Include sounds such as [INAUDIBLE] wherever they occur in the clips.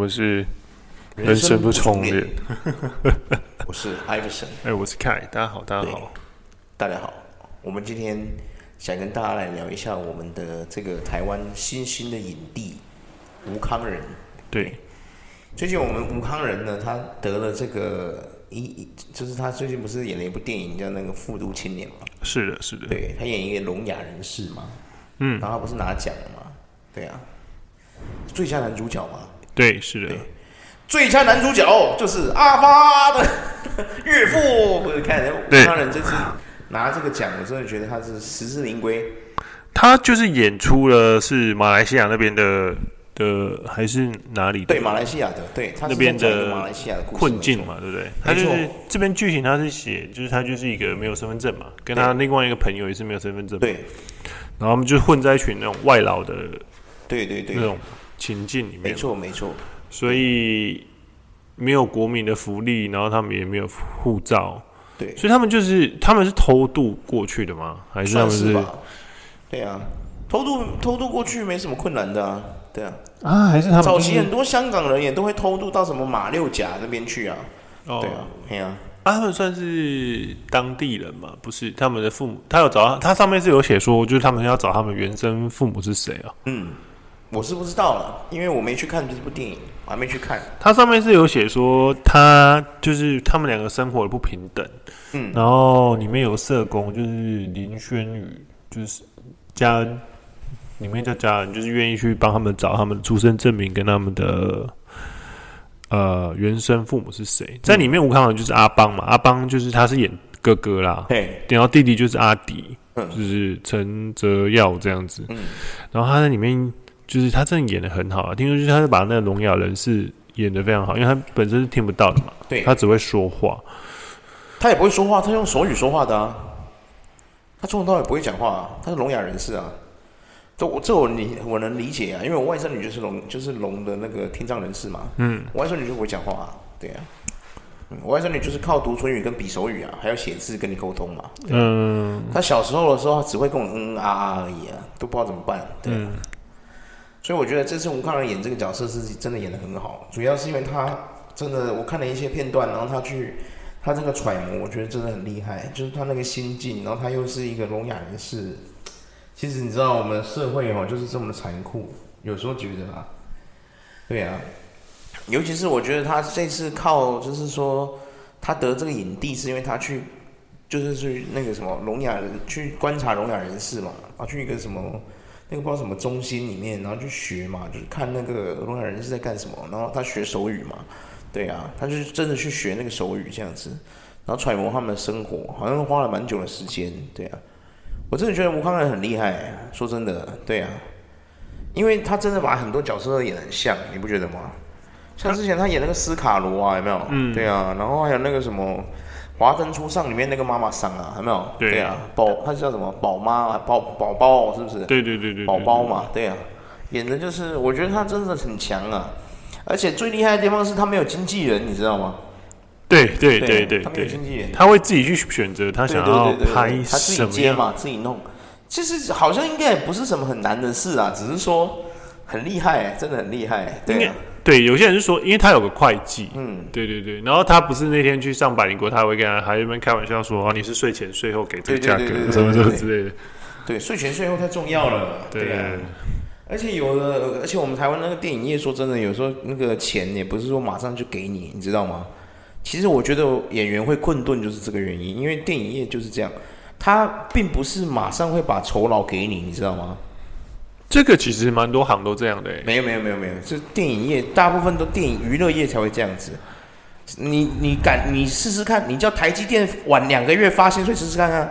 们是人生不重练。[LAUGHS] 我是艾弗森，哎，我是凯，大家好，大家好，大家好。我们今天想跟大家来聊一下我们的这个台湾新兴的影帝吴康仁。对，最近我们吴康仁呢，他得了这个一，就是他最近不是演了一部电影叫那个《复读青年》嘛？是的，是的。对，他演一个聋哑人士嘛，嗯，然后他不是拿奖了吗？对啊，最佳男主角嘛。对，是的。最佳男主角就是阿发的岳父。不是看吴慷仁这次拿这个奖，我真的觉得他是实至名归。他就是演出了是马来西亚那边的的还是哪里？对，马来西亚的，对，他是那边的马来西亚的困境嘛，对不对？他就是这边剧情，他是写就是他就是一个没有身份证嘛，跟他另外一个朋友也是没有身份证，对。然后他们就混在一群那种外劳的，对对对，那种情境里面，没错没错。所以没有国民的福利，然后他们也没有护照，对，所以他们就是他们是偷渡过去的吗？还是他们是？对啊，偷渡偷渡过去没什么困难的啊，对啊，啊，还是他们早期很多香港人也都会偷渡到什么马六甲那边去啊，哦，对啊，对啊，啊，他们算是当地人嘛？不是，他们的父母，他有找他，他上面是有写说，就是他们要找他们原生父母是谁啊？嗯。我是不知道了，因为我没去看这部电影，我还没去看。它上面是有写说，他就是他们两个生活的不平等，嗯，然后里面有社工，就是林轩宇，就是家恩，里面叫家人，就是愿意去帮他们找他们的出生证明跟他们的呃原生父母是谁。在里面吴康仁就是阿邦嘛，阿邦就是他是演哥哥啦，对，然后弟弟就是阿迪，嗯，就是陈泽耀这样子，嗯，然后他在里面。就是他真的演的很好啊！听说就是他是把那个聋哑人士演的非常好，因为他本身是听不到的嘛，对，他只会说话，他也不会说话，他用手语说话的啊。他从头到尾不会讲话啊，他是聋哑人士啊。这我这我理我能理解啊，因为我外甥女就是聋，就是聋的那个听障人士嘛。嗯，我外甥女就不会讲话啊，对啊。嗯，我外甥女就是靠读唇语跟比手语啊，还要写字跟你沟通嘛。嗯，他小时候的时候，他只会跟我嗯啊啊而已啊，都不知道怎么办。对啊。嗯所以我觉得这次吴康仁演这个角色是真的演得很好，主要是因为他真的，我看了一些片段，然后他去他这个揣摩，我觉得真的很厉害，就是他那个心境，然后他又是一个聋哑人士。其实你知道我们社会哦，就是这么的残酷，有时候觉得啊，对啊，尤其是我觉得他这次靠，就是说他得这个影帝是因为他去，就是去那个什么聋哑人去观察聋哑人士嘛，啊，去一个什么。那个不知道什么中心里面，然后去学嘛，就是看那个聋哑人是在干什么，然后他学手语嘛，对啊，他就是真的去学那个手语这样子，然后揣摩他们的生活，好像花了蛮久的时间，对啊，我真的觉得吴康仁很厉害，说真的，对啊，因为他真的把很多角色都演得很像，你不觉得吗？像之前他演那个斯卡罗啊，有没有？嗯，对啊，然后还有那个什么。华灯初上里面那个妈妈桑啊，有没有？对，对啊，宝，她叫什么？宝妈啊，宝宝宝是不是？对对对对，宝宝嘛，对啊，演的就是，我觉得她真的很强啊，而且最厉害的地方是她没有经纪人，你知道吗？对对对对，他没有经纪人，他会自己去选择他想要拍什么，他自己接嘛，自己弄，其实好像应该也不是什么很难的事啊，只是说很厉害，真的很厉害，对啊。对，有些人是说，因为他有个会计，嗯，对对对，然后他不是那天去上百灵国，他会跟他还有人开玩笑说，哦，你是税前税后给这个价格，什么什么之类的。对，税前税后太重要了，对。而且有的，而且我们台湾那个电影业，说真的，有时候那个钱也不是说马上就给你，你知道吗？其实我觉得演员会困顿就是这个原因，因为电影业就是这样，他并不是马上会把酬劳给你，你知道吗？这个其实蛮多行都这样的。没有没有没有没有，这电影业大部分都电影娱乐业才会这样子。你你敢你试试看，你叫台积电晚两个月发薪水试试看看，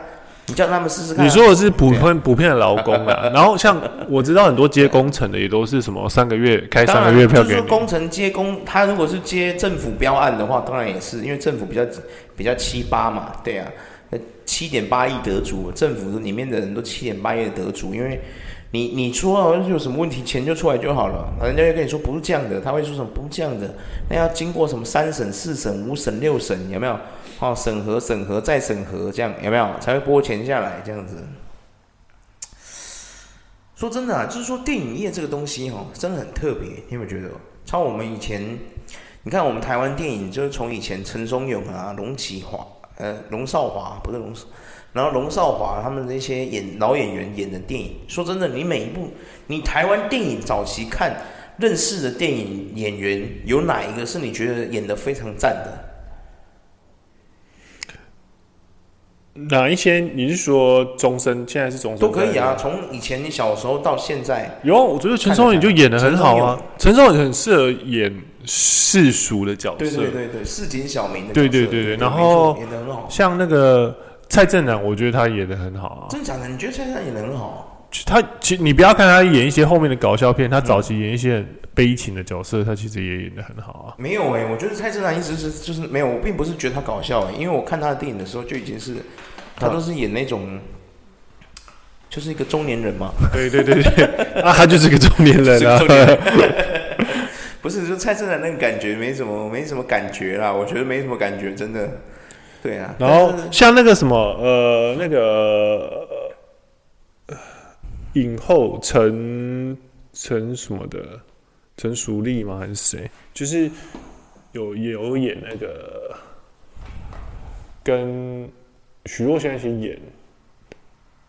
你叫他们试试看。你说的是普遍普遍的劳工啊，[LAUGHS] 然后像我知道很多接工程的也都是什么三个月开三个月票给你。就是说工程接工，他如果是接政府标案的话，当然也是因为政府比较比较七八嘛，对啊，七点八亿得主，政府里面的人都七点八亿的得主，因为。你你说好像有什么问题，钱就出来就好了，人家就跟你说不是这样的，他会说什么不是这样的，那要经过什么三审、四审、五审、六审，有没有？哦，审核、审核再审核，这样有没有才会拨钱下来？这样子。说真的啊，就是说电影业这个东西哦，真的很特别，你有没有觉得？像我们以前，你看我们台湾电影，就是从以前陈松勇啊、龙启华、呃龙少华不是龙，然后龙少华他们那些演老演员演的电影，说真的，你每一部你台湾电影早期看认识的电影演员，有哪一个是你觉得演的非常赞的？哪一些？你是说终身？现在是终身都可以啊。从以前你小时候到现在，有，我觉得陈松勇就演的很好啊。陈松勇很适合演世俗的角色，对对对对，市井小民的角色，对对对对。然后演的很好，像那个蔡正南，我觉得他演的很好啊。真的假的？你觉得蔡正南演的很好？他其实你不要看他演一些后面的搞笑片，他早期演一些悲情的角色，他其实也演的很好啊。没有哎、欸，我觉得蔡正南一直是就是没有，我并不是觉得他搞笑诶、欸，因为我看他的电影的时候就已经是。他都是演那种，就是一个中年人嘛。对对对对，啊，他就是个中年人啊。[LAUGHS] 不是，就蔡正南那个感觉没什么，没什么感觉啦。我觉得没什么感觉，真的。对啊。然后像那个什么，呃，那个影后陈陈什么的，陈淑丽吗？还是谁？就是有有演那个跟。徐若瑄一起演，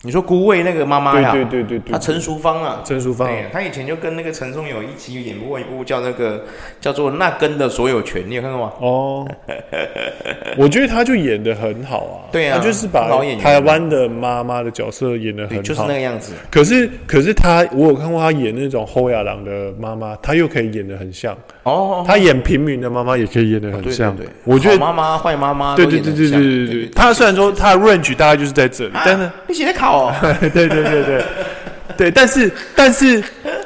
你说孤味那个妈妈呀？对对对对，她陈淑芳啊，陈淑芳，她以前就跟那个陈松勇一起演过一部叫那个叫做《那根的所有权》，你有看过吗？哦，[LAUGHS] 我觉得她就演的很好啊，对啊，她就是把台湾的妈妈的角色演的很好，就是那个样子。可是可是她，我有看过她演那种后亚郎的妈妈，她又可以演的很像。哦，他演平民的妈妈也可以演的很像，对，我觉得妈妈坏妈妈，对对对对对对对。他虽然说他的 range 大概就是在这里，但是你写的考哦，[LAUGHS] 对对对对对，但是但是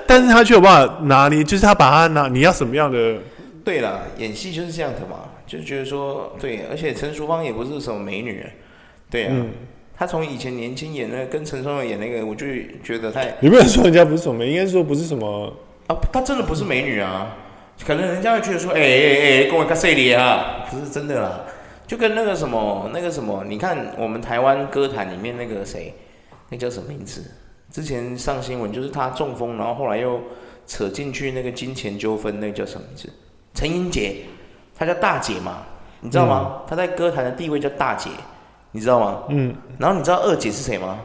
但是他却有办法拿捏，就是他把他拿你要什么样的？对了，演戏就是这样的嘛，就是觉得说对，而且陈淑芳也不是什么美女，对啊，他从以前年轻演那个跟陈松勇演那个，我就觉得他你不能说人家不是什么，应该说不是什么啊，他真的不是美女啊。可能人家会觉得说，哎哎哎，跟我看谁的啊？不是真的啦，就跟那个什么，那个什么，你看我们台湾歌坛里面那个谁，那叫什么名字？之前上新闻就是他中风，然后后来又扯进去那个金钱纠纷，那个叫什么名字？陈英杰，她叫大姐嘛，你知道吗？她、嗯、在歌坛的地位叫大姐，你知道吗？嗯。然后你知道二姐是谁吗？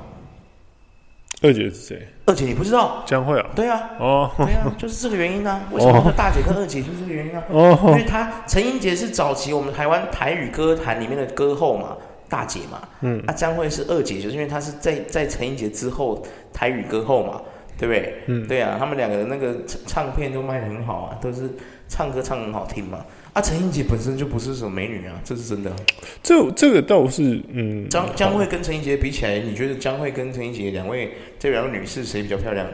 二姐是谁？二姐你不知道？江蕙啊？对啊，哦，对啊，就是这个原因啊。[LAUGHS] 为什么叫大姐跟二姐就是这个原因啊？哦，因为她陈英杰是早期我们台湾台语歌坛里面的歌后嘛，大姐嘛。嗯，啊，江惠是二姐，就是因为她是在在陈英杰之后台语歌后嘛，对不对？嗯，对啊，他们两个的那个唱片都卖的很好啊，都是唱歌唱得很好听嘛。啊，陈英杰本身就不是什么美女啊，这是真的。这这个倒是，嗯，江江蕙跟陈英杰比起来，你觉得江蕙跟陈英杰两位这两个女士谁比较漂亮？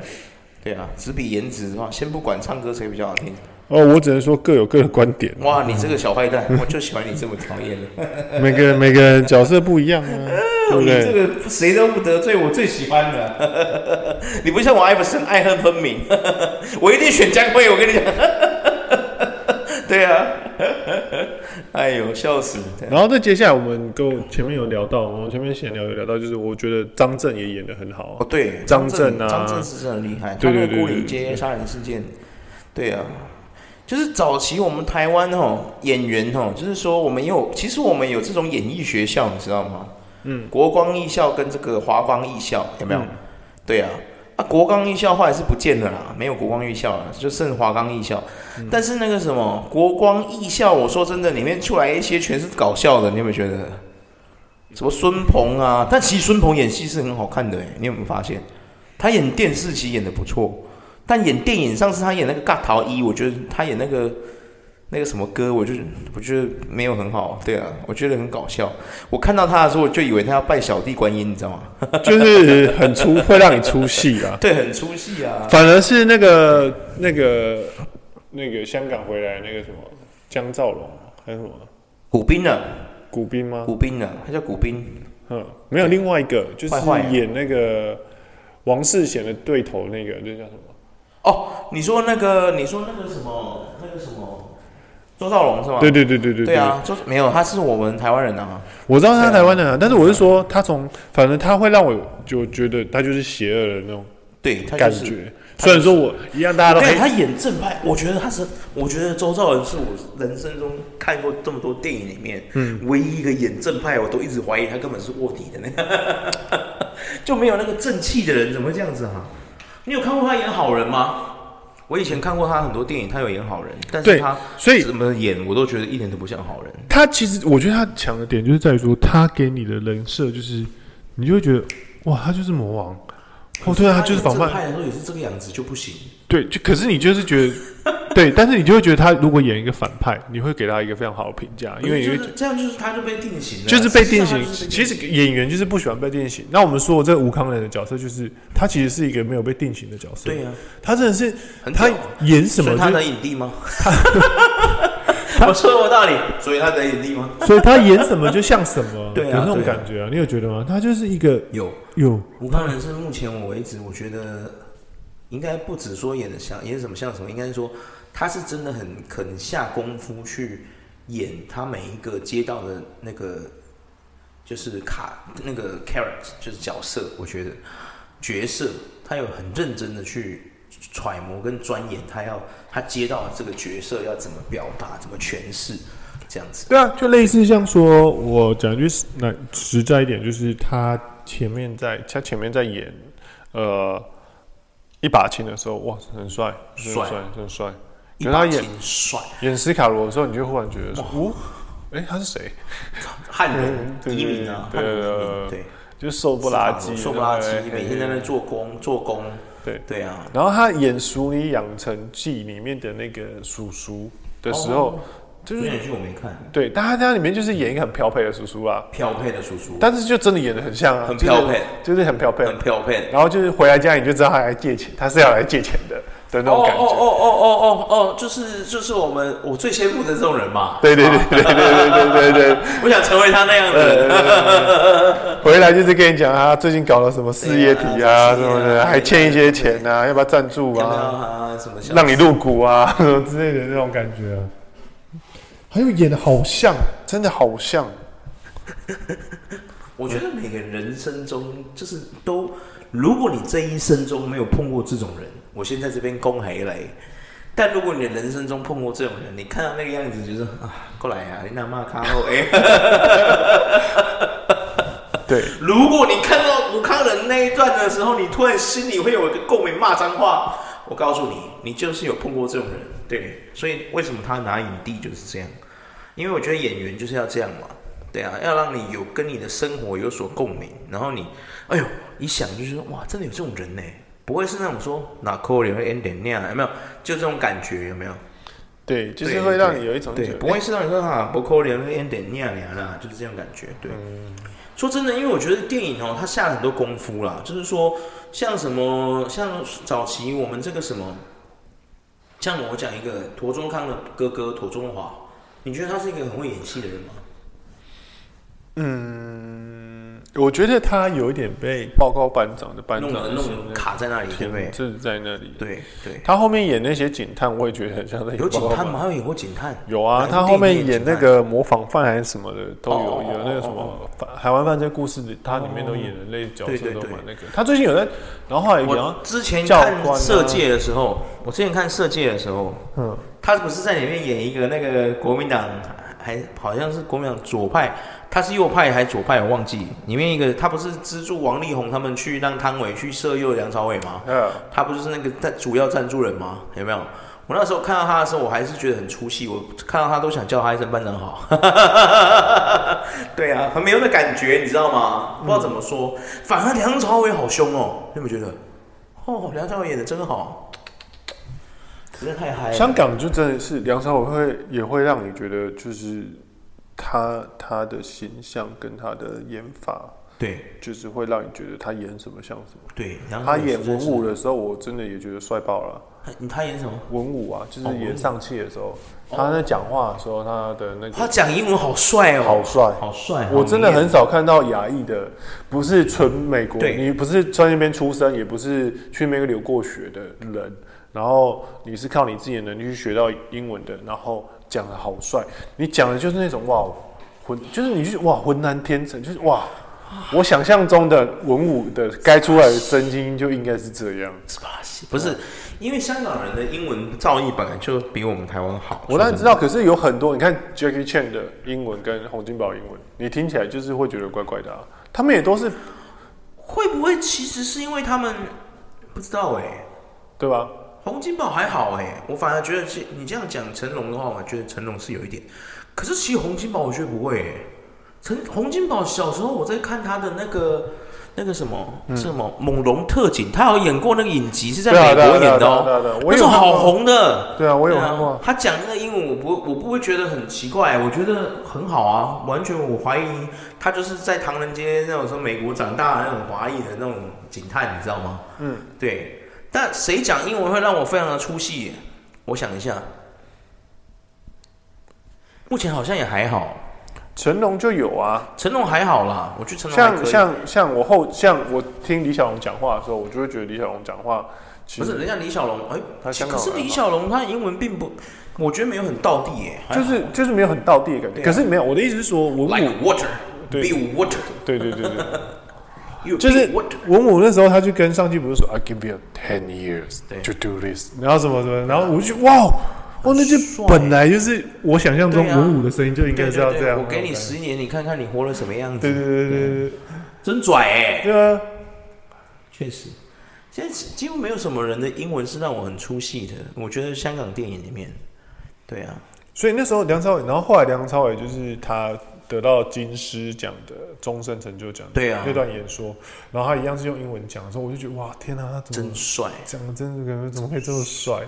对啊，只比颜值的话，先不管唱歌谁比较好听。哦，我只能说各有各的观点。哇，你这个小坏蛋，我就喜欢你这么讨厌的。[LAUGHS] 每个人每个人角色不一样啊，[LAUGHS] 对不对？你这个谁都不得罪，我最喜欢的。[LAUGHS] 你不像我艾弗森，爱恨分明。我一定选江辉，我跟你讲。对啊，哎呦，笑死！然后再接下来，我们跟前面有聊到，我们前面闲聊有聊到，就是我觉得张震也演的很好哦。对，张震啊，张震是真的很厉害。对对对，牯岭街杀人事件，对啊，就是早期我们台湾哦演员哦，就是说我们有，其实我们有这种演艺学校，你知道吗？嗯，国光艺校跟这个华冈艺校有没有？对啊。啊，国光艺校后来是不见了啦，没有国光艺校了，就剩华冈艺校。嗯、但是那个什么国光艺校，我说真的，里面出来一些全是搞笑的，你有没有觉得？什么孙鹏啊？但其实孙鹏演戏是很好看的，你有没有发现？他演电视其实演的不错，但演电影上次他演那个《嘎逃一》，我觉得他演那个。那个什么歌，我就我觉得没有很好，对啊，我觉得很搞笑。我看到他的时候，我就以为他要拜小弟观音，你知道吗？[LAUGHS] 就是很出，会让你出戏啊。[LAUGHS] 对，很出戏啊。反而是那个那个那个香港回来那个什么江兆龙，还有什么古斌啊？古斌吗？古斌啊，他叫古斌。嗯，没有另外一个，就是演那个王世贤的对头那个，那叫什么？哦，你说那个，你说那个什么，那个什么？周兆龙是吗？对对对对对。对啊，周没有，他是我们台湾人啊。我知道他是台湾人啊，但是我是说，他从反正他会让我就觉得他就是邪恶的那种，对，感觉。虽然说我一样，大家都对他演正派，我觉得他是，我觉得周兆伦是我人生中看过这么多电影里面，嗯，唯一一个演正派，我都一直怀疑他根本是卧底的那个，[LAUGHS] 就没有那个正气的人，怎么会这样子啊？你有看过他演好人吗？我以前看过他很多电影，他有演好人，但是他所以怎么演，我都觉得一点都不像好人。他其实，我觉得他强的点就是在于说，他给你的人设就是，你就会觉得，哇，他就是魔王。哦，对啊，他就是反派的时候也是这个样子就不行。对，就可是你就是觉得，对，但是你就会觉得他如果演一个反派，你会给他一个非常好的评价，因为就是这样，就是他就被定型了，就是被定型。其实演员就是不喜欢被定型。那我们说这个吴康仁的角色，就是他其实是一个没有被定型的角色。对啊，他真的是他演什么，他能影帝吗？[LAUGHS] 我说有道理，所以他得影帝吗？所以他演什么就像什么，[LAUGHS] 对啊，有那种感觉啊，你有觉得吗？他就是一个有有吴康仁是目前我为止，我觉得应该不止说演的像演什么像什么，应该是说他是真的很肯下功夫去演他每一个接到的那个就是卡那个 character 就是角色，我觉得角色他有很认真的去。揣摩跟钻研，他要他接到这个角色要怎么表达，怎么诠释，这样子。对啊，就类似像说，我讲句实那实在一点，就是他前面在他前面在演呃一把琴的时候，哇，很帅，帅，很帅。一把青帅。演斯卡罗的时候，你就忽然觉得说，哦，哎，他是谁？[LAUGHS] 汉人移民啊，对对就瘦不拉几，瘦不拉几，每天在那做工做工。对对啊，然后他演《熟女养成记》里面的那个叔叔的时候，哦、就是那剧我没看。对，但他在里面就是演一个很飘配的叔叔啊，飘配的叔叔。但是就真的演的很像啊，很飘配，就是、就是很飘配，很飘配。然后就是回来家你就知道他来借钱，他是要来借钱的。的那种感觉，哦哦哦哦哦哦，就是就是我们我最羡慕的这种人嘛。对对对对对对对对对，[LAUGHS] 我想成为他那样子。[LAUGHS] 回来就是跟你讲啊最近搞了什么事业体啊什么的，还欠一些钱啊，要不要赞助啊？什么让你入股啊 [LAUGHS] 什么之类的那种感觉啊。还有演的好像，真的好像。我觉得每个人生中就是都，如果你这一生中没有碰过这种人。我先在这边恭喜你，但如果你的人生中碰过这种人，你看到那个样子，就是啊，过来呀、啊，你那骂卡后哎，对。如果你看到吴康仁那一段的时候，你突然心里会有一个共鸣，骂脏话，我告诉你，你就是有碰过这种人，对。所以为什么他拿影帝就是这样？因为我觉得演员就是要这样嘛，对啊，要让你有跟你的生活有所共鸣，然后你，哎呦，一想就是说，哇，真的有这种人呢。不会是那种说哪扣脸会 end 点那样，有没有？就这种感觉有没有？对，就是会让你有一种对，不会是让你说哈不扣脸会 end 点那样啦，就是这种感觉。对，嗯、说真的，因为我觉得电影哦，它下了很多功夫啦，就是说像什么，像早期我们这个什么，像我讲一个陀中康的哥哥陀中华，你觉得他是一个很会演戏的人吗？嗯。我觉得他有一点被报告班长的班长弄弄卡在那里，对不对？就是在那里。对对。他后面演那些警探，我也觉得很像在有警探吗？还有演过警探？有啊，他后面演那个模仿犯还是什么的都有，有那个什么海湾犯罪故事，他里面都演的那角色都蛮那个。他最近有在，然后后来我之前看《色戒》的时候，我之前看《色戒》的时候，嗯，他不是在里面演一个那个国民党，还好像是国民党左派。他是右派还是左派？我忘记里面一个，他不是资助王力宏他们去让汤唯去色诱梁朝伟吗？嗯，他不就是那个赞主要赞助人吗？有没有？我那时候看到他的时候，我还是觉得很出戏。我看到他都想叫他一声班长好。[LAUGHS] 对啊，很没有的感觉，你知道吗？不知道怎么说，嗯、反而梁朝伟好凶哦，你有没有觉得？哦，梁朝伟演的真好，香港就真的是梁朝伟会也会让你觉得就是。他他的形象跟他的演法，对，就是会让你觉得他演什么像什么。对，他演文武的时候，我真的也觉得帅爆了。他演什么？文武啊，就是演上气的时候，他在讲话的时候，他的那个他讲英文好帅哦，好帅，好帅。我真的很少看到亚裔的，不是纯美国，你不是在那边出生，也不是去那边留过学的人，然后你是靠你自己的能力去学到英文的，然后。讲的好帅，你讲的就是那种哇浑，就是你去哇浑然天成，就是哇我想象中的文武的该出来的声音就应该是这样。不是，因为香港人的英文造诣本来就比我们台湾好。我当然知道，可是有很多，你看 Jackie Chan 的英文跟洪金宝英文，你听起来就是会觉得怪怪的啊。他们也都是，会不会其实是因为他们不知道哎、欸，对吧？洪金宝还好哎、欸，我反而觉得你这样讲成龙的话，我觉得成龙是有一点。可是其实洪金宝我觉得不会哎、欸。陈洪金宝小时候我在看他的那个那个什么、嗯、什么猛龙特警，他有演过那个影集，是在美国演的哦，那时候好红的。对啊，我有看过。他讲那个英文，我不我不会觉得很奇怪，我觉得很好啊，完全我怀疑他就是在唐人街那种说美国长大的那种华裔的那种警探，你知道吗？嗯，对。但谁讲英文会让我非常的出戏？我想一下，目前好像也还好。成龙就有啊，成龙还好啦，我去成龙像像像我后像我听李小龙讲话的时候，我就会觉得李小龙讲话不是人家李小龙哎，可是李小龙他英文并不，我觉得没有很道地耶，就是就是没有很道地的感觉。可是没有，我的意思是说文武 like water，对。be water，对对对对，[LAUGHS] 就是文武那时候他就跟上级不是说 I give you ten years to do this，然后什么什么，然后我就哇。哦，那就本来就是我想象中文武的声音就应该是要这样。我给你十年，你看看你活了什么样子？对对对对对，真拽哎！对啊，确实，现在几乎没有什么人的英文是让我很出戏的。我觉得香港电影里面，对啊，所以那时候梁朝伟，然后后来梁朝伟就是他得到金狮奖的终身成就奖，对啊，那段演说，然后他一样是用英文讲的时候，我就觉得哇，天哪，他怎么真帅，讲的真的怎么可以这么帅？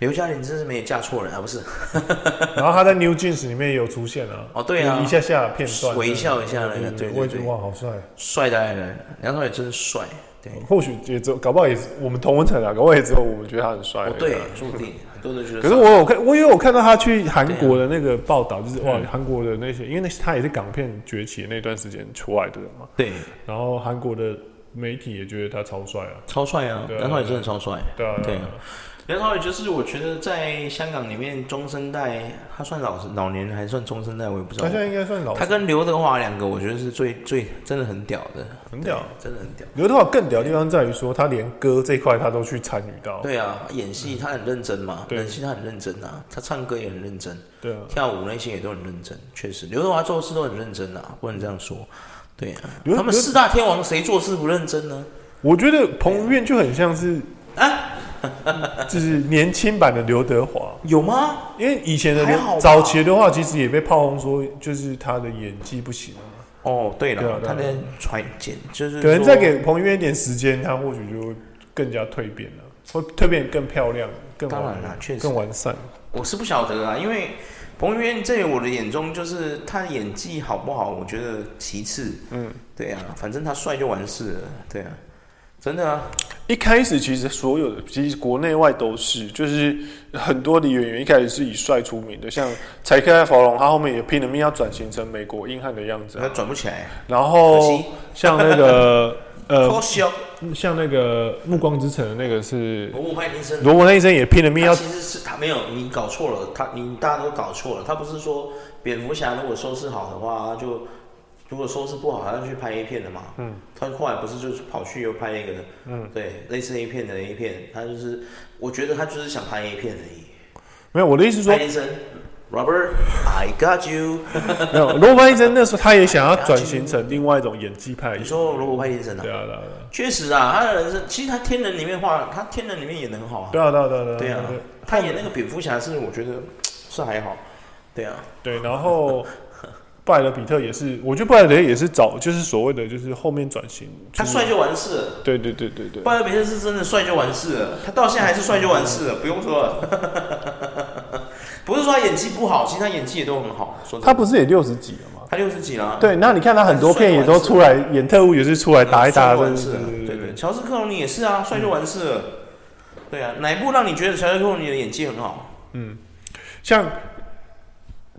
刘嘉玲真是没有嫁错人啊，不是？[LAUGHS] 然后他在《New Jeans》里面也有出现啊。哦，对啊，一下下片段，微笑一下那个，对，我也觉得哇，好帅，帅的来了，梁朝伟真帅。对，或许也只有，搞不好也是我们同文层啊，搞不好也只有我们觉得他很帅。对，注定很多人觉得。可是我有看，我也有看到他去韩国的那个报道，就是哇，韩国的那些，因为那他也是港片崛起的那段时间出来的嘛。对。然后韩国的媒体也觉得他超帅啊，超帅啊，男方也真的超帅。对啊，对。梁朝伟就是我觉得在香港里面中生代，他算老老年还算中生代，我也不知道。他现在应该算老。他跟刘德华两个，我觉得是最最真的很屌的，很屌，真的很屌。刘德华更屌的地方在于说，他连歌这块他都去参与到。对啊，演戏他很认真嘛，演戏他很认真啊，他唱歌也很认真，对啊，跳舞那些也都很认真，确实，刘德华做事都很认真啊，不能这样说。对啊，他们四大天王谁做事不认真呢？我觉得彭于晏就很像是啊。[LAUGHS] 就是年轻版的刘德华有吗？因为以前的早期的话，其实也被炮轰说，就是他的演技不行。哦，对了，他的传简就是可能再给彭于晏一点时间，他或许就会更加蜕变了，会蜕变更漂亮，更当然了，确实更完善。我是不晓得啊，因为彭于晏在我的眼中，就是他的演技好不好，我觉得其次。嗯，对啊，反正他帅就完事了。对啊。真的啊！一开始其实所有的，其实国内外都是，就是很多的演员一开始是以帅出名的，像柴克艾佛龙，他后面也拼了命要转型成美国硬汉的样子，他转不起来。然后像那个 [LAUGHS] 呃，像那个《暮光之城》的那个是罗伯派丁森，罗伯派也拼了命要，其实是他没有，你搞错了，他你大家都搞错了，他不是说蝙蝠侠如果收视好的话就。如果收视不好，还要去拍 A 片的嘛？嗯，他后来不是就是跑去又拍那个，嗯，对，类似 A 片的 A 片，他就是，我觉得他就是想拍 A 片而已。没有，我的意思是说，派丁森，Robert，I got you。[LAUGHS] 没有，罗伯派丁森那时候他也想要转型成另外一种演技派。你说罗伯派医生啊？对啊，对啊，确实啊，他的人生其实他天人里面画，他天人里面演的很好啊。对啊，对啊，对啊，对啊，他演那个蝙蝠侠是我觉得是还好。对啊，对，然后。布莱德彼特也是，我觉得布莱德也是早，就是所谓的，就是后面转型。他帅就完事了。对对对对对。布莱德彼特是真的帅就完事了，他到现在还是帅就完事了，不用说了。[LAUGHS] 不是说他演技不好，其实他演技也都很好。他不是也六十几了吗？他六十几了。对，那你看他很多片也都出来演特务，也是出来打一打。完事了。对对，乔治克隆尼也是啊，帅就完事了。对啊，哪一部让你觉得乔治克隆尼的演技很好？嗯，像。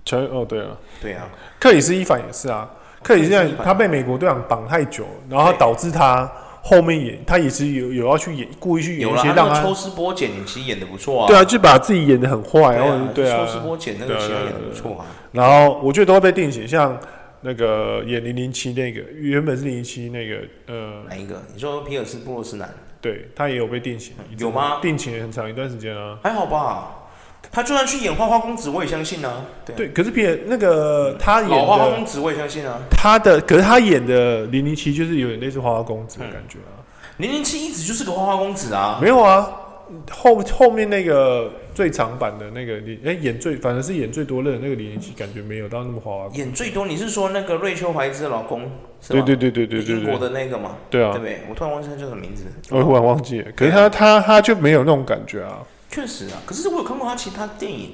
全哦，对啊，对啊，克里斯·伊凡也是啊。克里斯·伊凡他被美国队长绑太久，然后导致他后面演，他也是有有要去演，故意去演一些让他抽丝剥茧，其实演的不错啊。对啊，就把自己演的很坏，然后对啊，抽丝剥茧那个其实演的不错啊。然后我觉得都会被定型，像那个演零零七那个，原本是零零七那个，呃，哪一个？你说皮尔斯布鲁斯南？对，他也有被定型，有吗？定型了很长一段时间啊。还好吧，他就算去演花花公子，我也相信啊。对，对，可是别那个他演的花花公子，我也相信啊。他的，可是他演的零零七就是有点类似花花公子的感觉啊。零零七一直就是个花花公子啊。没有啊，后后面那个。最长版的那个你哎、欸、演最反正是演最多的那个零零七，感觉没有到那么花花。演最多，你是说那个瑞秋怀兹的老公？对对对对对对，英国的那个嘛？对啊，对不对？我突然忘记他叫什么名字。我突然忘记了，可是他他他就没有那种感觉啊。确实啊，可是我有看过他其他电影。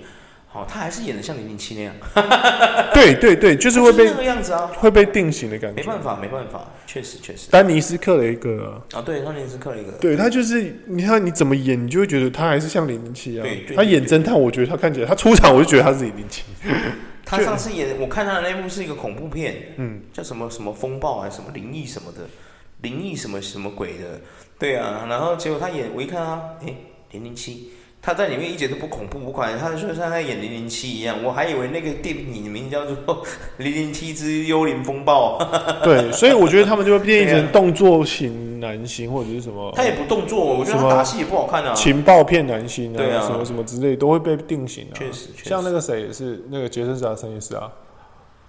好，他还是演的像零零七那样。[LAUGHS] 对对对，就是会被那个样子啊，会被定型的感觉。没办法，没办法，确实确实。丹尼斯克雷格啊，对，丹尼斯克雷格，对他就是你看你怎么演，你就会觉得他还是像零零七啊。他演侦探，我觉得他看起来，他出场我就觉得他是零零七。[LAUGHS] 他上次演，我看他的那部是一个恐怖片，嗯，叫什么什么风暴还是什么灵异什么的，灵异什么什么鬼的，对啊，然后结果他演，我一看啊，哎，零零七。他在里面一点都不恐怖，不管他就像在演零零七一样，我还以为那个电影名叫做 [LAUGHS]《零零七之幽灵风暴》。[LAUGHS] 对，所以我觉得他们就会变成动作型男星或者是什么。他也不动作，我觉得他打戏也不好看啊。情报片男星啊，对啊，什么什么之类都会被定型啊。确实，确实，像那个谁也是，那个杰森·斯坦森也是啊，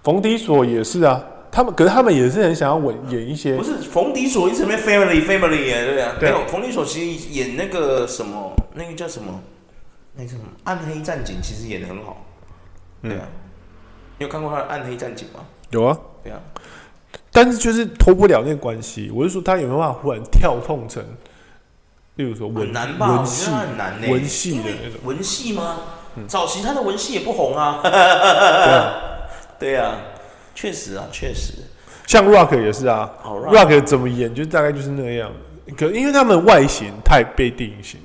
冯迪索也是啊。他们可是他们也是很想要稳演一些。不是冯迪索一直没 family family 耶，对啊。没有冯迪索其实演那个什么。那个叫什么？那个什么《暗黑战警》其实演的很好，对啊。你有看过他的《暗黑战警》吗？有啊，对啊。但是就是脱不了那个关系。我是说，他有没有办法忽然跳痛成，例如说文难吧？文戏很难呢。文戏的那种文戏吗？早期他的文戏也不红啊。对啊，[LAUGHS] 对啊，确实啊，确实。像 Rock 也是啊，Rock 怎么演就大概就是那样。可因为他们外形太被定型。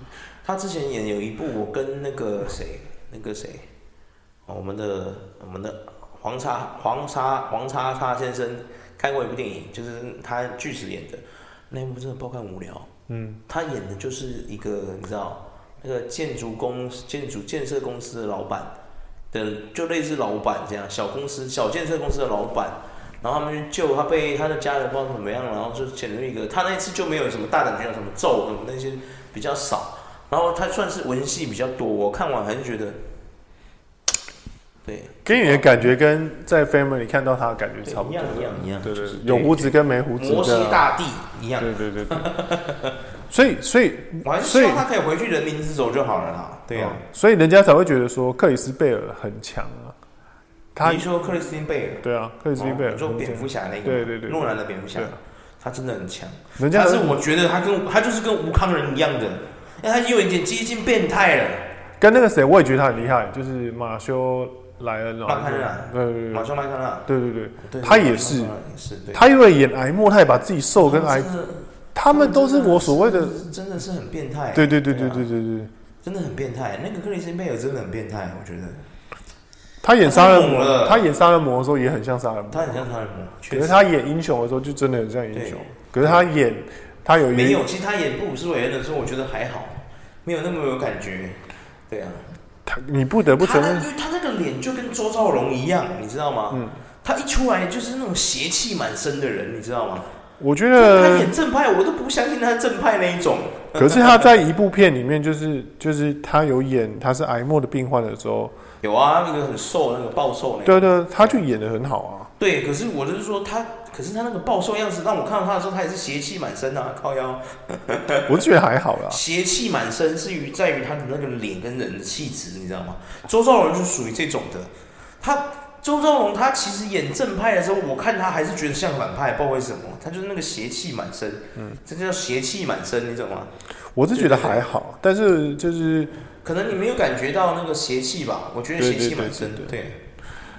他之前演有一部，我跟那个谁，那个谁，我们的我们的黄叉黄叉黄叉叉先生看过一部电影，就是他巨石演的那部，真的爆看无聊。嗯，他演的就是一个你知道那个建筑公建筑建设公司的老板的，就类似老板这样小公司小建设公司的老板，然后他们去救他，被他的家人不知道怎么样，然后就捡了一个，他那次就没有什么大胆，没有什么咒什么那些比较少。然后他算是文戏比较多，我看完还是觉得，对，给你的感觉跟在 Family 看到他的感觉差不多，一样一样一样，对对，有胡子跟没胡子，摩西大帝一样，对对对对。[LAUGHS] 所以所以，我还是希望他可以回去人民之手就好了啦。对呀，所以人家才会觉得说克里斯贝尔很强啊。他你说克里斯汀贝尔？对啊，克里斯汀贝尔，做蝙蝠侠那个，对对对，诺兰的蝙蝠侠，他真的很强。人家是我觉得他跟他就是跟吴康仁一样的。哎，他有一点接近变态了。跟那个谁，我也觉得他很厉害，就是马修莱恩哦。麦康纳。对对对。马修麦康纳。对对对。他也是。他因为演癌末，他也把自己瘦跟癌。他们都是我所谓的。真的是很变态。对对对对对对对。真的很变态，那个克里斯贝尔真的很变态，我觉得。他演杀人魔，他演杀人魔的时候也很像杀人魔。他很像杀人魔。可是他演英雄的时候就真的很像英雄。可是他演。他有没有？其实他演布鲁斯韦恩的时候，我觉得还好，没有那么有感觉。对啊，他你不得不承认，因为他那个脸就跟周兆龙一样，你知道吗？嗯，他一出来就是那种邪气满身的人，你知道吗？我觉得他演正派，我都不相信他是正派那一种。可是他在一部片里面，就是就是他有演他是癌末的病患的时候，有啊，那个很瘦，那个暴瘦那个，对对，他就演的很好啊。对，可是我就是说他。可是他那个暴瘦样子，让我看到他的时候，他也是邪气满身啊，靠腰。我是觉得还好啦。邪气满身是于在于他的那个脸跟人的气质，你知道吗？周兆龙就属于这种的。他周兆龙他其实演正派的时候，我看他还是觉得像反派，不知道为什么。他就是那个邪气满身，嗯，这叫邪气满身，你懂吗？我是觉得还好，但是就是可能你没有感觉到那个邪气吧？我觉得邪气满身，对。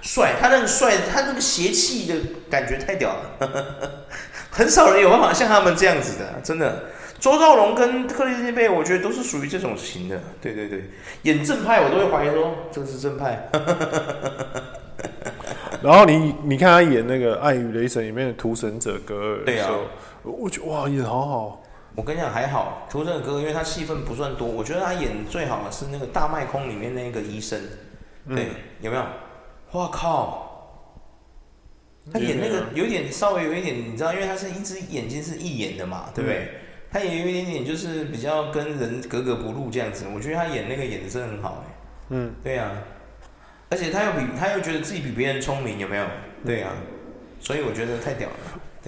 对帅，他那个帅，他那个邪气的感觉太屌了，很少人有办法像他们这样子的，真的。周兆龙跟克里斯汀贝，我觉得都是属于这种型的。对对对，演正派我都会怀疑说这个是正派。[LAUGHS] 然后你你看他演那个《爱与雷神》里面的屠神者格尔，对啊，我觉得哇演的好好。我跟你讲还好，屠神者格尔因为他戏份不算多，我觉得他演最好的是那个大麦空里面那个医生，对，嗯、有没有？哇靠！他演那个有点稍微有一点，你知道，因为他是一只眼睛是一眼的嘛，对不对？嗯、他也有一点点就是比较跟人格格不入这样子。我觉得他演那个演的真的很好哎。嗯，对呀、啊。而且他又比他又觉得自己比别人聪明，有没有？对呀、啊。所以我觉得太屌了。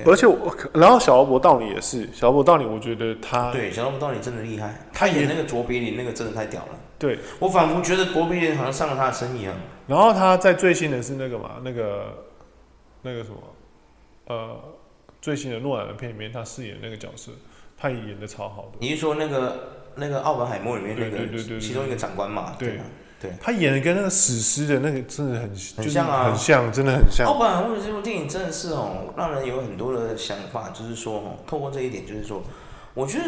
而且我，然后小劳勃道理也是，小劳勃道理，我觉得他对小劳勃道理真的厉害，他演那个卓别林那个真的太屌了。对，我仿佛觉得卓别林好像上了他的身一样。然后他在最新的是那个嘛，那个那个什么，呃，最新的诺兰的片里面，他饰演那个角色，他也演的超好的。你是说那个那个奥本海默里面那个其中一个长官嘛？对。对，他演的跟那个史诗的那个真的很很像啊，很像，真的很像。奥本海默这部电影真的是哦，让人有很多的想法，就是说哦，透过这一点，就是说，我觉得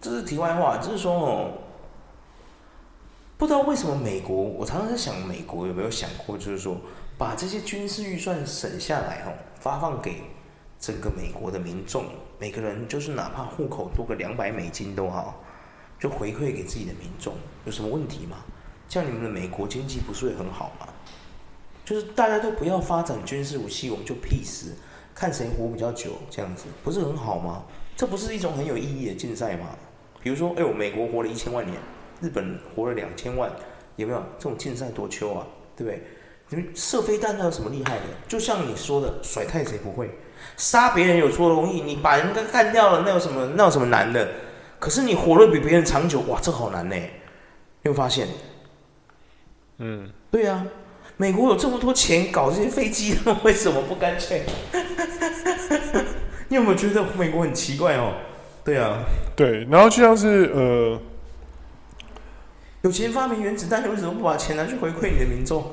这是题外话，就是说哦，不知道为什么美国，我常常在想，美国有没有想过，就是说，把这些军事预算省下来哦，发放给整个美国的民众，每个人就是哪怕户口多个两百美金都好，就回馈给自己的民众，有什么问题吗？像你们的美国经济不是会很好吗？就是大家都不要发展军事武器，我们就 peace，看谁活比较久，这样子不是很好吗？这不是一种很有意义的竞赛吗？比如说，哎呦，美国活了一千万年，日本活了两千万，有没有这种竞赛多秋啊？对不对？你们射飞弹那有什么厉害的？就像你说的，甩太谁不会？杀别人有多容易？你把人家干掉了，那有什么那有什么难的？可是你活得比别人长久，哇，这好难呢！你有发现？嗯，对、啊，美国有这么多钱搞这些飞机，他 [LAUGHS] 们为什么不干脆？[LAUGHS] 你有没有觉得美国很奇怪哦？对啊，对，然后就像是呃，有钱发明原子弹，你为什么不把钱拿去回馈你的民众？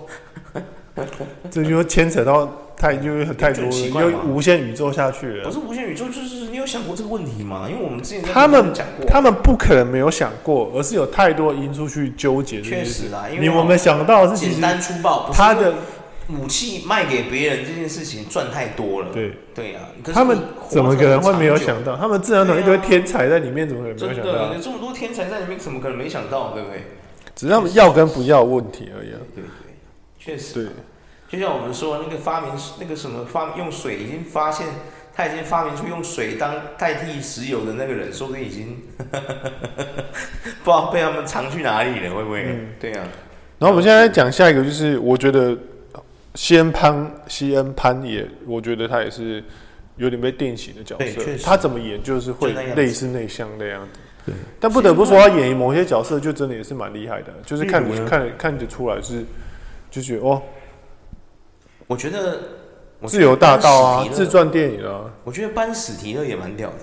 [LAUGHS] 这就牵扯到太就是太多，因为无限宇宙下去了。不是无限宇宙，就是你有想过这个问题吗？因为我们之前他们讲过，他们不可能没有想过，而是有太多因素去纠结。确实啦，因为我们想到的是简单粗暴，他的武器卖给别人这件事情赚太多了。对对呀，他们怎么可能会没有想到？他们自然有一堆天才在里面，怎么可能没有想到？有这么多天才在里面，怎么可能没想到？对不对？只是他们要跟不要问题而已。对对，确实。对。就像我们说那个发明那个什么发用水已经发现，他已经发明出用水当代替石油的那个人，说不定已经 [LAUGHS] 不知道被他们藏去哪里了，会不会？嗯、对啊。然后我们现在讲下一个，就是我觉得西恩潘西恩潘也，我觉得他也是有点被定型的角色。他怎么演就是会类似内向那样子。对。但不得不说，他演某些角色就真的也是蛮厉害的，就是看看看得出来是，就觉得哦。我觉得自由大道啊，自传电影啊，我觉得班史提勒也蛮屌的。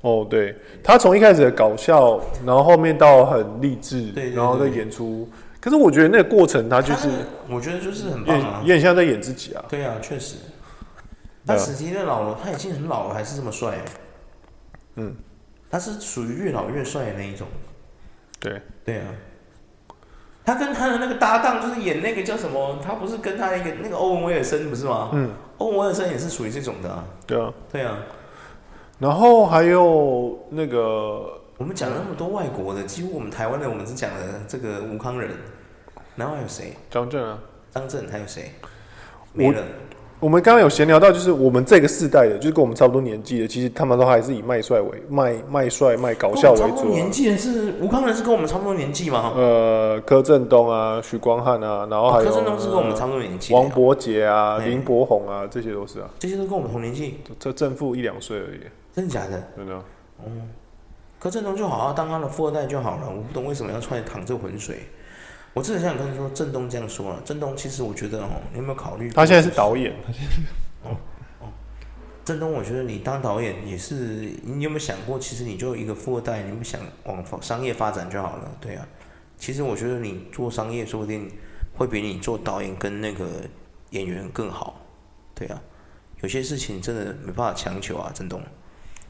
哦，对，他从一开始的搞笑，然后后面到很励志，然后再演出。可是我觉得那个过程，他就是，我觉得就是很棒啊，有点像在演自己啊。对啊，确实。班史提勒老了，他已经很老了，还是这么帅。嗯，他是属于越老越帅的那一种。对，对啊。他跟他的那个搭档就是演那个叫什么？他不是跟他一个那个欧文威尔森不是吗？嗯，欧文威尔森也是属于这种的啊。对啊，对啊。然后还有那个，我们讲了那么多外国的，几乎我们台湾的我们只讲了这个吴康仁，然后还有谁？张震啊，张震还有谁？没了。我们刚刚有闲聊到，就是我们这个世代的，就是跟我们差不多年纪的，其实他们都还是以卖帅为卖卖帅卖搞笑为主。年纪的是吴康仁，是跟我们差不多年纪吗？呃，柯震东啊，许光汉啊，然后还有柯震东是跟我们差不多年纪。王伯杰啊，林柏宏啊，这些都是啊。这些都跟我们同年纪，这正负一两岁而已。真的假的？真的。嗯，柯震东就好好当他的富二代就好了，我不懂为什么要出来淌这浑水。我真的想跟你说，郑东这样说了。郑东其实我觉得哦，你有没有考虑？他现在是导演。他现在哦哦，郑东，我觉得你当导演也是，你有没有想过，其实你就一个富二代，你不想往商业发展就好了？对啊，其实我觉得你做商业说不定会比你做导演跟那个演员更好。对啊，有些事情真的没办法强求啊，郑东。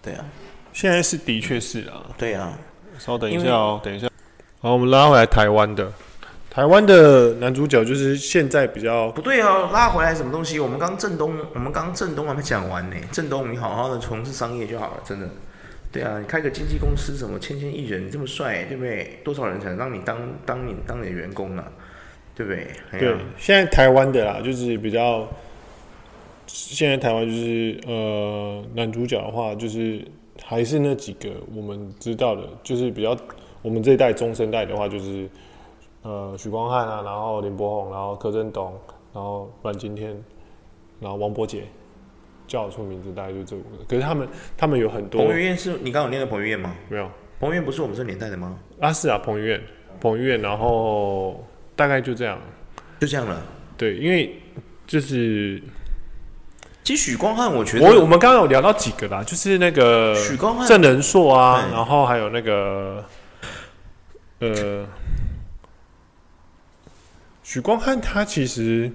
对啊，现在是的确是啊。对啊，稍等一下哦，等一下。好，我们拉回来台湾的。台湾的男主角就是现在比较不对啊，拉回来什么东西？我们刚正东，我们刚正东还没讲完呢。正东，你好好的从事商业就好了，真的。对啊，你开个经纪公司，什么千千亿人，你这么帅，对不对？多少人才能让你当当你当你的员工啊？对不对？对，现在台湾的啦，就是比较现在台湾就是呃男主角的话，就是还是那几个我们知道的，就是比较我们这一代中生代的话，就是呃许光汉啊，然后林柏宏，然后柯震东，然后阮经天，然后王柏杰，叫得出名字大概就这五个。可是他们他们有很多。彭于晏是你刚刚有念的彭于晏吗？没有，彭于晏不是我们这年代的吗？啊是啊，彭于晏，彭于晏，然后大概就这样，就这样了。对，因为就是。其实许光汉，我觉得我我们刚刚有聊到几个啦，就是那个许光汉、郑仁硕啊，然后还有那个呃，许光汉他其实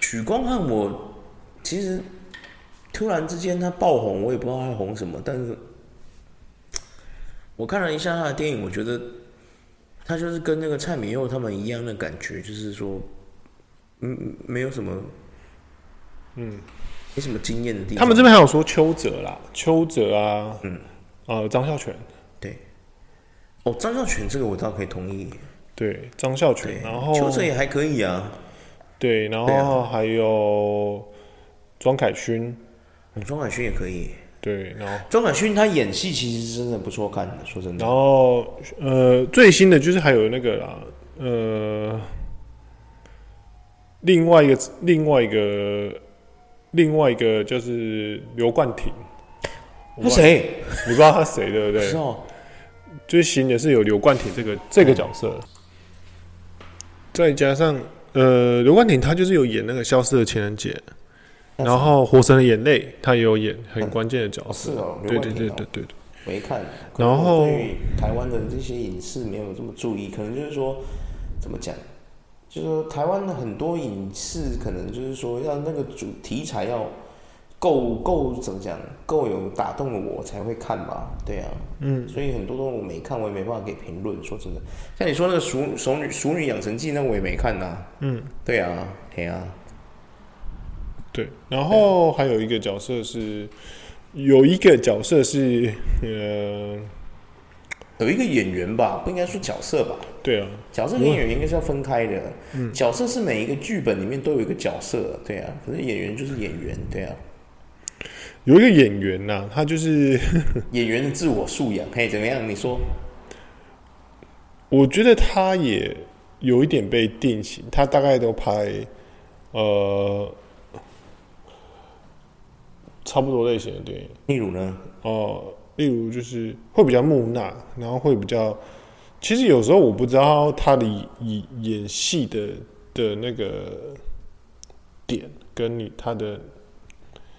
许光汉我其实突然之间他爆红，我也不知道他红什么，但是我看了一下他的电影，我觉得他就是跟那个蔡明佑他们一样的感觉，就是说，嗯，没有什么，嗯。没什么经验的地方。他们这边还有说邱泽啦，邱泽啊，嗯，呃，张孝全，对，哦，张孝全这个我倒可以同意。对，张孝全，然后邱泽也还可以啊。对，然后还有庄凯勋，庄凯勋也可以。对，然后庄凯勋他演戏其实真的不错看的，说真的。然后呃，最新的就是还有那个啦，呃，另外一个另外一个。另外一个就是刘冠廷，他谁？你不知道他谁对不对？是哦。最新的是有刘冠廷这个这个角色，嗯、再加上呃，刘冠廷他就是有演那个消失的情人节，然后《火神的眼泪》他也有演很关键的角色。嗯、是哦，对对对对对没看。然后对台湾的这些影视没有这么注意，可能就是说怎么讲？就是说，台湾的很多影视可能就是说，要那个主题材要够够怎么讲，够有打动了我才会看吧，对啊，嗯，所以很多都我没看，我也没办法给评论。说真的，像你说那个熟《熟熟女熟女养成记》，那我也没看呐，嗯，对啊，对啊，对。然后还有一个角色是，有一个角色是，呃。有一个演员吧，不应该说角色吧？对啊，角色跟演员应该是要分开的。嗯，角色是每一个剧本里面都有一个角色，对啊。可是演员就是演员，对啊。有一个演员呐、啊，他就是 [LAUGHS] 演员的自我素养，可以怎么样？你说？我觉得他也有一点被定型，他大概都拍呃差不多类型的电影，例如呢？哦、呃。例如就是会比较木讷，然后会比较，其实有时候我不知道他的演演戏的的那个点跟你他的，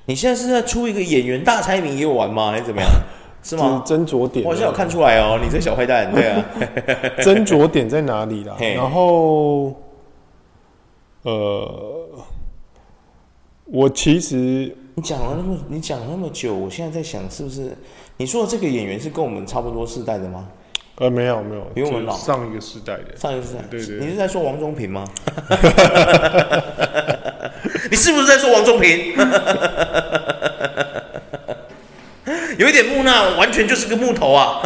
你现在是在出一个演员大猜谜给我玩吗？还是怎么样？[LAUGHS] 是吗？斟酌点，我好像有看出来哦，你这小坏蛋，对啊，[LAUGHS] [LAUGHS] 斟酌点在哪里啦？然后，呃，我其实你讲了那么你讲了那么久，我现在在想是不是？你说的这个演员是跟我们差不多世代的吗？呃，没有没有，比我们老。上一个世代的。上一个世代。对。你是在说王中平吗？[LAUGHS] 你是不是在说王中平？[LAUGHS] 有一点木讷，完全就是个木头啊！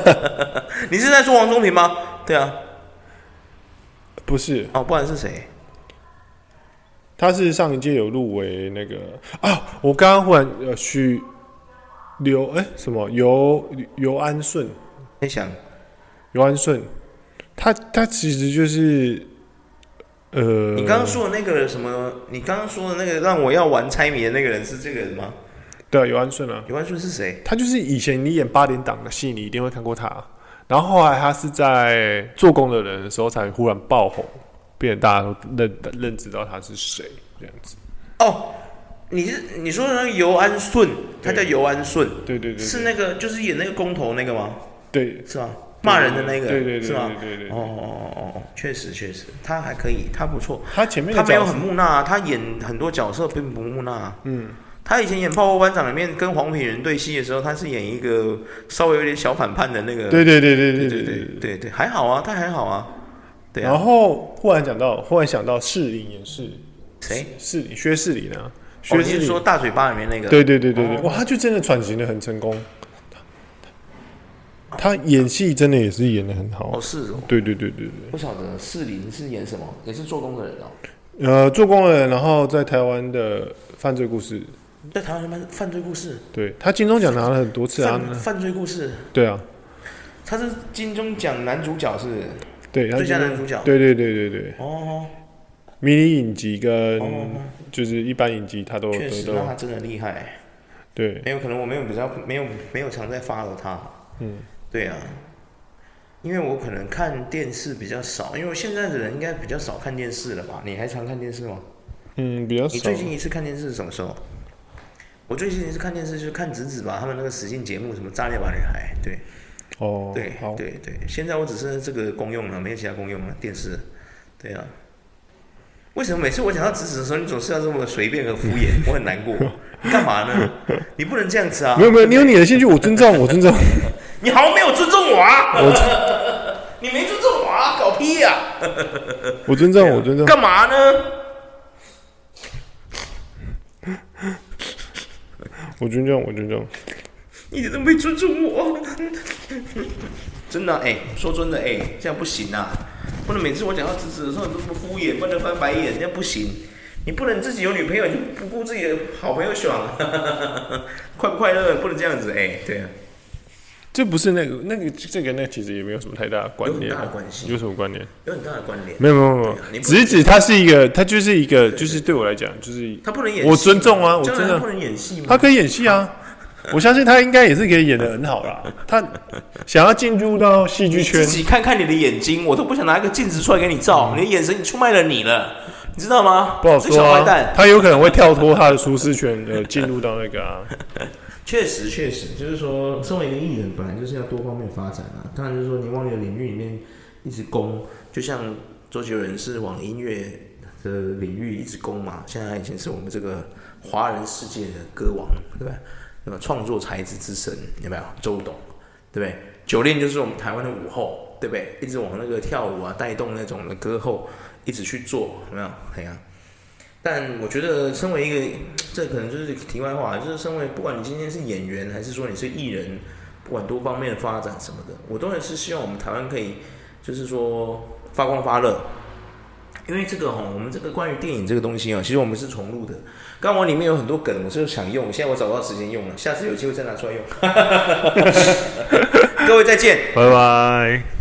[LAUGHS] 你是在说王中平吗？对啊。不是。哦，不然是谁？他是上一届有入围那个啊，我刚刚忽然呃许。刘哎、欸，什么尤尤安顺？你想尤安顺，他他其实就是呃，你刚刚说的那个什么？你刚刚说的那个让我要玩猜谜的那个人是这个人吗？对啊，尤安顺啊，尤安顺是谁？他就是以前你演八点档的戏，你一定会看过他。然后后来他是在做工的人的时候才忽然爆红，变得大家都认认知到他是谁这样子。哦。你是你说的那个尤安顺，他叫尤安顺，对对对，是那个就是演那个工头那个吗？对，是吧？骂人的那个，对对对，是吗？对对对，哦哦哦哦哦，确实确实，他还可以，他不错。他前面他没有很木讷，他演很多角色并不木讷。嗯，他以前演《泡泡班长》里面跟黄品源对戏的时候，他是演一个稍微有点小反叛的那个。对对对对对对对对对，还好啊，他还好啊。对啊。然后忽然讲到，忽然想到士林也是谁？士林薛士林啊。学是说大嘴巴里面那个，对对对对对，哇，他就真的转型的很成功。他演戏真的也是演的很好。哦，是哦。对对对对对。不晓得士林是演什么，也是做工的人哦。呃，做工的人，然后在台湾的犯罪故事，在台湾什么犯罪故事？对，他金钟奖拿了很多次啊。犯罪故事。对啊。他是金钟奖男主角是？对，最佳男主角。对对对对对。哦。迷你影集跟就是一般影集，他都确实，那他真的厉害。对。没有可能，我没有比较没有没有常在 follow 他。嗯。对啊。因为我可能看电视比较少，因为现在的人应该比较少看电视了吧？你还常看电视吗？嗯，比较少。你最近一次看电视是什么时候？我最近一次看电视就是看子子吧，他们那个实境节目什么《炸裂吧女孩》对。哦。对，好对对，现在我只剩这个功用了，没有其他功用了。电视，对啊。为什么每次我讲到子子的时候，你总是要这么随便和敷衍？[LAUGHS] 我很难过。你干嘛呢？你不能这样子啊！没有没有，你有你的兴趣，我尊重，[LAUGHS] 我尊重。你好像没有尊重我啊！我 [LAUGHS] 你没尊重我啊！搞屁呀、啊！我尊重，我尊重。干嘛呢？我尊重，我尊重。一点都没尊重我？真的哎、欸，说真的哎、欸，这样不行啊！不能每次我讲到子子的时候，你都这么敷衍，不能翻白眼，这样不行。你不能自己有女朋友，你就不顾自己的好朋友爽，[LAUGHS] 快不快乐？不能这样子哎、欸，对啊。这不是那个那个这个那其实也没有什么太大的关联，有很大的关系，有什么关联？有很大的关联。没有没有没有，只是指他是一个，他就是一个，就是对我来讲，就是他不能演戏，我尊重啊，我真的不能演戏吗？他可以演戏啊，[LAUGHS] 我相信他应该也是可以演的很好啦。他想要进入到戏剧圈，自己看看你的眼睛，我都不想拿一个镜子出来给你照，你的眼神你出卖了你了，你知道吗？不好说啊，他有可能会跳脱他的舒适圈，呃，进入到那个啊。[LAUGHS] 确实，确实，就是说，身为一个艺人，本来就是要多方面发展啊。当然，就是说，你往你的领域里面一直攻，就像周杰伦是往音乐的领域一直攻嘛。现在他已经是我们这个华人世界的歌王，对吧？那么创作才子之神有没有？周董，对不对？九链就是我们台湾的舞后，对不对？一直往那个跳舞啊，带动那种的歌后，一直去做，有没有？怎样？但我觉得，身为一个，这可能就是题外话，就是身为不管你今天是演员，还是说你是艺人，不管多方面的发展什么的，我当然是希望我们台湾可以，就是说发光发热。因为这个哈，我们这个关于电影这个东西啊，其实我们是重录的。刚刚我里面有很多梗，我是想用，现在我找不到时间用了，下次有机会再拿出来用。[LAUGHS] [LAUGHS] 各位再见，拜拜。